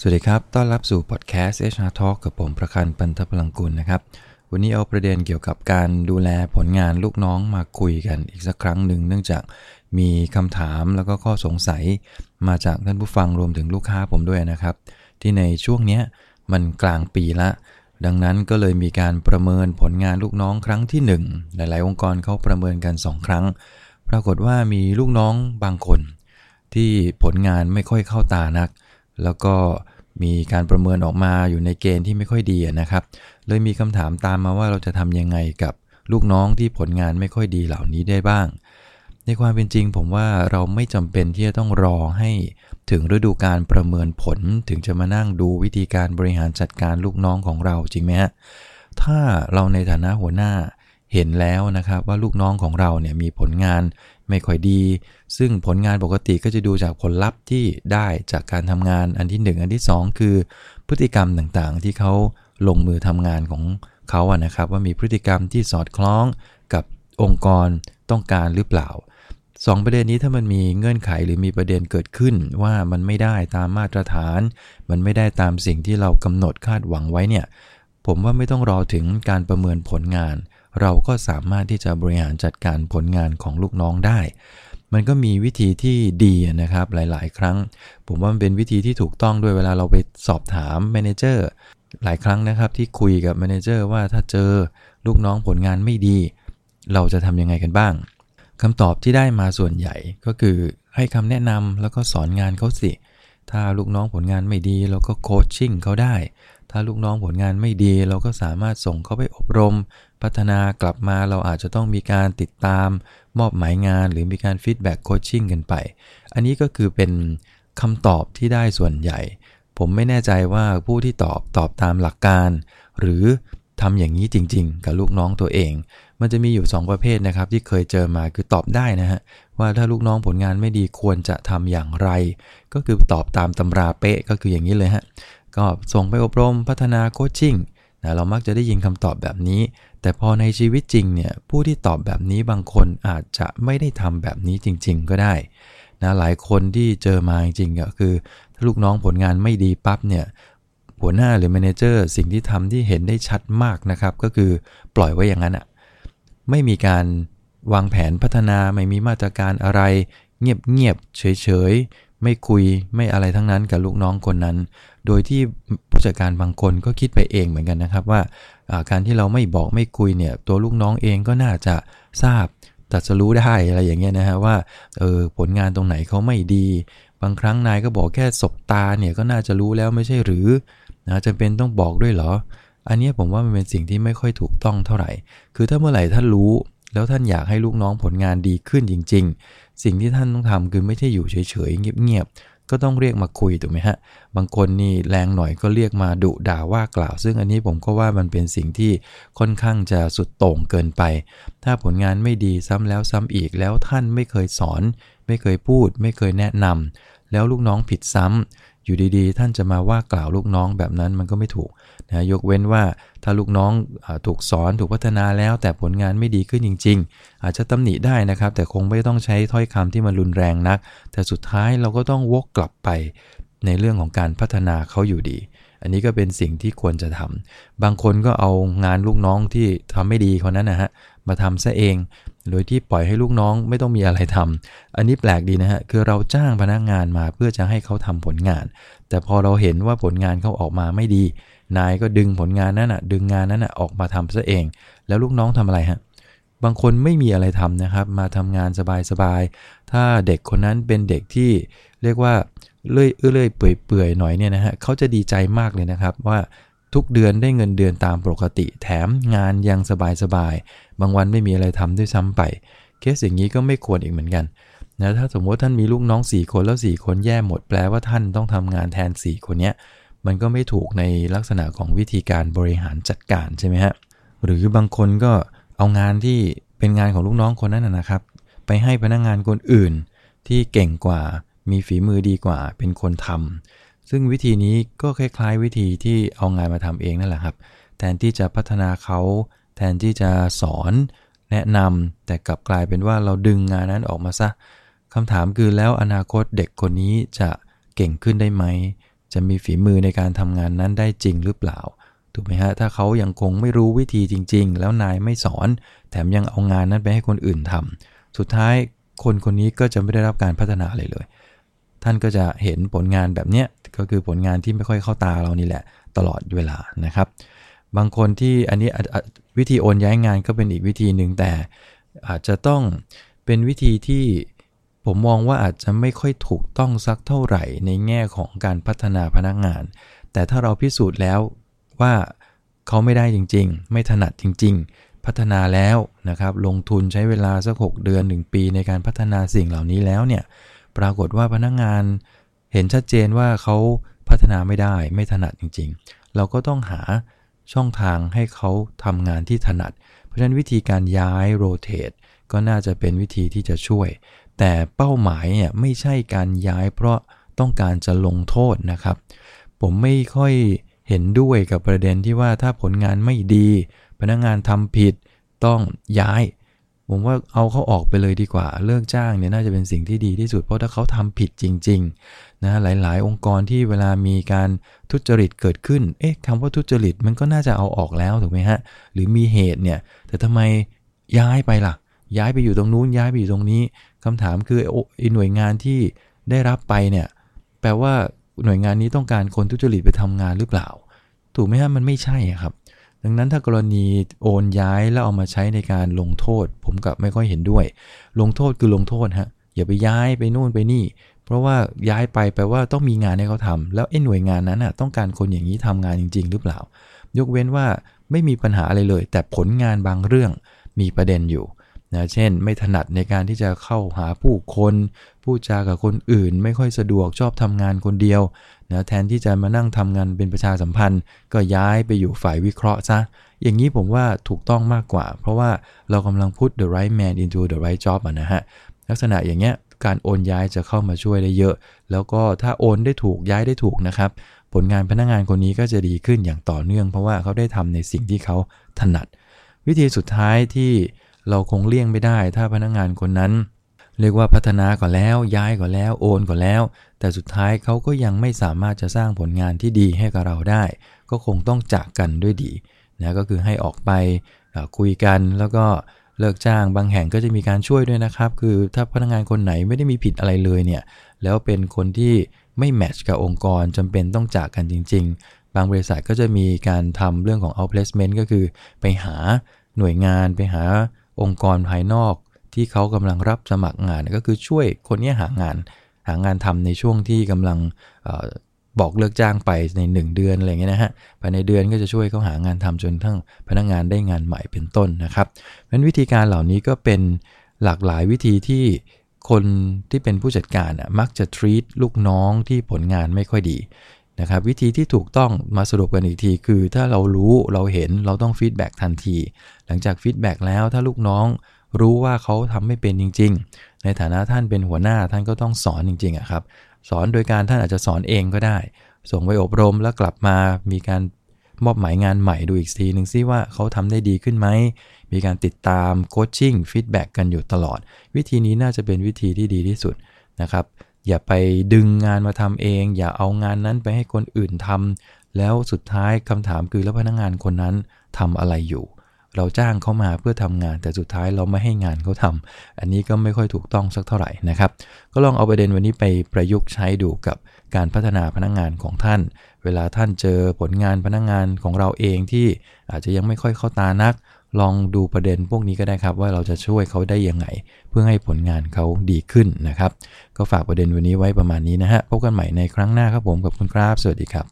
สวัสดีครับ ต้อนรับสู่พอดแคสต์ HR Talk กับผมประคันปันทพลังกุลนะครับ วันนี้เอาประเด็นเกี่ยวกับการดูแลผลงานลูกน้องมาคุยกันอีกสักครั้งหนึ่ง เนื่องจากมีคำถามแล้วก็ข้อสงสัยมาจากท่านผู้ฟังรวมถึงลูกค้าผมด้วยนะครับ ที่ในช่วงนี้มันกลางปีละ ดังนั้นก็เลยมีการประเมินผลงานลูกน้องครั้งที่ 1 หลาย ๆ องค์กรเขาประเมินกัน 2 ครั้ง ปรากฏว่ามีลูกน้องบางคน ที่ผลงานไม่ค่อยเข้าตานัก แล้วก็ มีการประเมินออกมาอยู่ในเกณฑ์ที่ไม่ค่อยดีนะครับ เลยมีคำถามตามมาว่าเราจะทำยังไงกับลูกน้องที่ผลงานไม่ค่อยดีเหล่านี้ได้บ้าง ในความเป็นจริงผมว่าเราไม่จำเป็นที่จะต้องรอให้ถึงฤดูการประเมินผลถึงจะมานั่งดูวิธีการบริหารจัดการลูกน้องของเราจริงไหมฮะถ้าเราในฐานะหัวหน้า เห็นแล้วนะครับว่าลูกน้องของเราเนี่ยมีผลงานไม่ค่อยดี ซึ่งผลงานปกติก็จะดูจากผลลัพธ์ที่ได้จากการทำงานอันที่ 1 อันที่ 2 คือ พฤติกรรมต่างๆ ที่เขาลงมือทำงานของเขาอะนะครับ ว่ามีพฤติกรรมที่สอดคล้องกับองค์กรต้องการหรือเปล่าสองประเด็นนี้ถ้ามันมีเงื่อนไขหรือมีประเด็นเกิดขึ้น ว่ามันไม่ได้ตามมาตรฐาน มันไม่ได้ตามสิ่งที่เรากำหนดคาดหวังไว้เนี่ยผมว่าไม่ต้องรอถึงการประเมินผลงาน เราก็สามารถที่จะบริหารจัดการผลงานของลูกน้องได้ มันก็มีวิธีที่ดีนะครับหลาย ๆ ครั้ง ผมว่ามันเป็นวิธีที่ถูกต้องด้วยเวลาเราไปสอบถาม manager หลายครั้งนะครับที่คุยกับ manager ว่าถ้าเจอลูกน้องผลงานไม่ดี เราจะทำยังไงกันบ้างคำตอบที่ได้มาส่วนใหญ่ก็คือให้คำแนะนำแล้วก็สอนงานเขาสิ ถ้าลูกน้องผลงานไม่ดีเราก็ coaching เขาได้ ถ้าลูกน้องผลงานไม่ดี เราก็สามารถส่งเขาไปอบรม พัฒนากลับมาเราอาจจะต้องมีการติดตาม มอบหมายงานหรือมีการ feedback coaching กันไป อันนี้ก็คือเป็นคำตอบที่ได้ส่วนใหญ่ ผมไม่แน่ใจว่าผู้ที่ตอบตอบตามหลักการ หรือทำอย่างนี้จริง ๆ กับลูกน้องตัวเอง มันจะมีอยู่ 2 ประเภทนะครับ ที่เคยเจอมาคือตอบได้นะฮะว่าถ้าลูกน้องผลงานไม่ดีควรจะทำอย่างไร ก็คือตอบตามตำราเป๊ะก็คืออย่างนี้เลยฮะ ก็ส่งไปอบรมพัฒนาโคชชิ่งนะเรามักจะได้ยินคำตอบแบบนี้ แต่พอในชีวิตจริงเนี่ยผู้ที่ตอบแบบนี้บางคนอาจจะไม่ได้ทำแบบนี้จริง ๆ ก็ได้นะหลายคนที่เจอมาจริงๆก็คือ ถ้าลูกน้องผลงานไม่ดีปั๊บเนี่ยหัวหน้าหรือแมเนเจอร์สิ่งที่ทำที่เห็นได้ชัดมากนะครับ ก็คือปล่อยไว้อย่างนั้นอะไม่มีการวางแผนพัฒนาไม่มีมาตรการอะไร เงียบเงียบเฉยเฉยไม่คุยไม่อะไรทั้งนั้นกับลูกน้องคนนั้น โดยที่ผู้จัดการบางคนก็คิดไปเองเหมือนกันนะครับว่าการที่เราไม่บอกไม่คุยเนี่ยตัวลูกน้องเองก็น่าจะทราบตัดสรู้ได้อะไรอย่างเงี้ยนะฮะว่าเออผลงานตรงไหนเขาไม่ดี บางครั้งนายก็บอกแค่สบตาเนี่ยก็น่าจะรู้แล้วไม่ใช่หรือนะจะเป็นต้องบอกด้วยเหรอ อันนี้ผมว่ามันเป็นสิ่งที่ไม่ค่อยถูกต้องเท่าไหร่ คือถ้าเมื่อไหร่ท่านรู้ แล้วท่านอยากให้ลูกน้องผลงานดีขึ้นจริง ๆ สิ่งที่ท่านต้องทำคือไม่ใช่อยู่เฉยๆเงียบ ก็ต้องเรียกมาคุยถูกไหมฮะ บางคนนี่แรงหน่อยก็เรียกมาดุด่าว่ากล่าว ซึ่งอันนี้ผมก็ว่ามันเป็นสิ่งที่ค่อนข้างจะสุดโต่งเกินไป ถ้าผลงานไม่ดีซ้ำแล้วซ้ำอีกแล้วท่านไม่เคยสอน ไม่เคยพูด ไม่เคยแนะนำแล้วลูกน้องผิดซ้ำ อยู่ดีๆ ท่านจะมาว่ากล่าวลูกน้องแบบนั้นมันก็ไม่ถูกนะยกเว้นว่าถ้าลูกน้องอถูกสอนถูกพัฒนาแล้ว แต่ผลงานไม่ดีขึ้นจริง ๆ อาจจะตำหนิได้นะครับ แต่คงไม่ต้องใช้ถ้อยคำที่มันรุนแรงนัก แต่สุดท้ายเราก็ต้องวกกลับไปในเรื่องของการพัฒนาเขาอยู่ดี อันนี้ก็เป็นสิ่งที่ควรจะทำบางคนก็เอางานลูกน้องที่ทำไม่ดีคนนั้นนะฮะมาทำซะเอง โดยที่ปล่อยให้ลูกน้องไม่ต้องมีอะไรทำอันนี้แปลกดีนะฮะ คือเราจ้างพนักงงานมาเพื่อจะให้เขาทำผลงาน แต่พอเราเห็นว่าผลงานเขาออกมาไม่ดี นายก็ดึงผลงานนั้นอะ ดึงงานนั้นอะออกมาทำซะเอง แล้วลูกน้องทำอะไรฮะ บางคนไม่มีอะไรทำนะครับ มาทำงานสบายๆ ถ้าเด็กคนนั้นเป็นเด็กที่เรียกว่าเลื่อยเลื่อยเปื่อยๆหน่อยเนี่ยนะฮะเขาจะดีใจมากเลยนะครับว่า ทุกเดือนได้เงินเดือนตามปกติ แถมงานยังสบายๆบางวันไม่มีอะไรทำด้วยซ้ำไป เคสอย่างนี้ก็ไม่ควรอีกเหมือนกันนะถ้าสมมติท่านมีลูกน้อง 4 คนแล้ว 4 คนแย่หมดแปลว่าท่านต้องทำงานแทน 4 คนเนี้ยมันก็ไม่ถูกในลักษณะของวิธีการบริหารจัดการใช่ไหมฮะหรือบางคนก็เอางานที่เป็นงานของลูกน้องคนนั้นนะครับ ไปให้พนักงงานคนอื่นที่เก่งกว่ามีฝีมือดีกว่าเป็นคนทำ ซึ่งวิธีนี้ก็คล้ายๆ วิธีที่เอางานมาทำเองนั่นแหละครับ แทนที่จะพัฒนาเขา แทนที่จะสอนแนะนำแต่กลับกลายเป็นว่าเราดึงงานนั้นออกมาซะคำถามคือแล้วอนาคตเด็กคนนี้จะเก่งขึ้นได้ไหม จะมีฝีมือในการทำงานนั้นได้จริงหรือเปล่า ถูกไหมฮะ ถ้าเขายังคงไม่รู้วิธีจริง ๆ แล้วนายไม่สอน แถมยังเอางานนั้นไปให้คนอื่นทำสุดท้ายคนคนนี้ก็จะไม่ได้รับการพัฒนาเลยเลย ท่านก็จะเห็นผลงานแบบเนี้ย ก็คือผลงานที่ไม่ค่อยเข้าตาเรานี่แหละ ตลอดเวลานะครับ บางคนที่อันนี้วิธีโอนย้ายงานก็เป็นอีกวิธีหนึ่งแต่อาจจะต้องเป็นวิธีที่ผมมองว่าอาจจะไม่ค่อยถูกต้องสักเท่าไหร่ในแง่ของการพัฒนาพนักงาน แต่ถ้าเราพิสูจน์แล้วว่าเขาไม่ได้จริง ๆ ไม่ถนัดจริง ๆ พัฒนาแล้วนะครับ ลงทุนใช้เวลาสัก 6 เดือน 1 ปีในการพัฒนาสิ่งเหล่านี้แล้วเนี่ย ปรากฏว่าพนักงาน เห็นชัดเจนว่าเขาพัฒนาไม่ได้ไม่ถนัดจริง ๆ เราก็ต้องหาช่องทางให้เขาทำงานที่ถนัด เพราะฉะนั้นวิธีการย้ายโรเตทก็น่าจะเป็นวิธีที่จะช่วย แต่เป้าหมายเนี่ยไม่ใช่การย้ายเพราะต้องการจะลงโทษนะครับ ผมไม่ค่อยเห็นด้วยกับประเด็นที่ว่าถ้าผลงานไม่ดี พนักงงานทำผิดต้องย้าย ผมว่าเอาเขาออกไปเลยดีกว่า เลิกจ้างเนี่ยน่าจะเป็นสิ่งที่ดีที่สุด เพราะถ้าเขาทำผิดจริงๆนะหลายๆ องค์กรที่เวลามีการทุจริตเกิดขึ้น เอ๊ะคำว่าทุจริตมันก็น่าจะเอาออกแล้วถูกไหมฮะ หรือมีเหตุเนี่ย แต่ทำไมย้ายไปล่ะ ย้ายไปอยู่ตรงนู้นย้ายไปอยู่ตรงนี้คำถามคือไอ้หน่วยงานที่ได้รับไปเนี่ย แปลว่าหน่วยงานนี้ต้องการคนทุจริตไปทำงานหรือเปล่า ถูกไหมฮะมันไม่ใช่ครับ ดังนั้นถ้ากรณีโอนย้ายแล้วเอามาใช้ในการลงโทษ ผมกับไม่ค่อยเห็นด้วย ลงโทษคือลงโทษฮะอย่าไปย้ายไปนู่นไปนี่ เพราะว่าย้ายไปแปลว่าต้องมีงานให้เขาทำแล้วไอ้หน่วยงานนั้นอะต้องการคนอย่างนี้ทำงานจริง ๆ หรือเปล่า ยกเว้นว่าไม่มีปัญหาอะไรเลย แต่ผลงานบางเรื่องมีประเด็นอยู่ นะเช่น ไม่ถนัดในการที่จะเข้าหาผู้คนพูดจากับคนอื่น ไม่ค่อยสะดวกชอบทำงานคนเดียวนะแทนที่จะมานั่งทำงานเป็นประชาสัมพันธ์ ก็ย้ายไปอยู่ฝ่ายวิเคราะห์ซะอย่างนี้ผมว่าถูกต้องมากกว่า เพราะว่าเรากำลังพูด the right man into the right job นะฮะลักษณะอย่างเงี้ยการโอนย้ายจะเข้ามาช่วยได้เยอะ แล้วก็ถ้าโอนได้ถูกย้ายได้ถูกนะครับ ผลงานพนักงานคนนี้ก็จะดีขึ้นอย่างต่อเนื่อง เพราะว่าเขาได้ทำในสิ่งที่เขาถนัด วิธีสุดท้ายที่ เราคงเลี่ยงไม่ได้ ถ้าพนักงานคนนั้น เรียกว่าพัฒนาก่อนแล้ว ย้ายก่อนแล้ว โอนก่อนแล้ว แต่สุดท้ายเขาก็ยังไม่สามารถจะสร้างผลงานที่ดีให้กับเราได้ ก็คงต้องจากกันด้วยดีนะก็คือให้ออกไปคุยกันแล้วก็เลิกจ้างบางแห่งก็จะมีการช่วยด้วยนะครับ คือถ้าพนักงานคนไหนไม่ได้มีผิดอะไรเลยเนี่ยแล้วเป็นคนที่ไม่แมทช์กับองค์กรจำเป็นต้องจากกันจริง ๆ บางบริษัทก็จะมีการทำเรื่องของ outplacement ก็คือไปหาหน่วยงานไปหา องค์กรภายนอกที่เขากำลังรับสมัครงานก็คือช่วยคนนี้หางานหางานทำในช่วงที่กำลังบอกเลิกจ้างไปใน 1 เดือนอะไรเงี้ยนะฮะภายในเดือนก็จะช่วยเขาหางานทำจนทั้งพนักงงานได้งานใหม่เป็นต้นนะครับเพราะวิธีการเหล่านี้ก็เป็นหลากหลายวิธีที่คนที่เป็นผู้จัดการมักจะ treat ลูกน้องที่ผลงานไม่ค่อยดี นะครับวิธีที่ถูกต้องมาสรุปกันอีกที คือถ้าเรารู้เราเห็นเราต้อง feedback ทันที หลังจาก feedback แล้วถ้าลูกน้องรู้ว่าเขาทำไม่เป็นจริง ๆ ในฐานะท่านเป็นหัวหน้าท่านก็ต้องสอนจริงๆครับ สอนโดยการท่านอาจจะสอนเองก็ได้ ส่งไปอบรมแล้วกลับมามีการมอบหมายงานใหม่ดูอีกทีหนึ่งซิว่าเขาทำได้ดีขึ้นไหม มีการติดตาม coaching feedback กันอยู่ตลอด วิธีนี้น่าจะเป็นวิธีที่ดีที่สุดนะครับ อย่าไปดึงงานมาทำเอง อย่าเอางานนั้นไปให้คนอื่นทำแล้วสุดท้ายคำถามคือแล้วพนักงงานคนนั้นทำอะไรอยู่ เราจ้างเขามาเพื่อทำงาน แต่สุดท้ายเราไม่ให้งานเขาทำอันนี้ก็ไม่ค่อยถูกต้องสักเท่าไหร่นะครับ ก็ลองเอาประเด็นวันนี้ไปประยุกต์ใช้ดูกับการพัฒนาพนักงงานของท่าน เวลาท่านเจอผลงานพนักงงานของเราเองที่อาจจะยังไม่ค่อยเข้าตานัก ลองดูประเด็นพวกนี้ก็ได้ครับ ว่าเราจะช่วยเขาได้ยังไง เพื่อให้ผลงานเขาดีขึ้นนะครับ ก็ฝากประเด็นวันนี้ไว้ประมาณนี้นะฮะพบกันใหม่ในครั้งหน้าครับผมกับคุณครับ สวัสดีครับ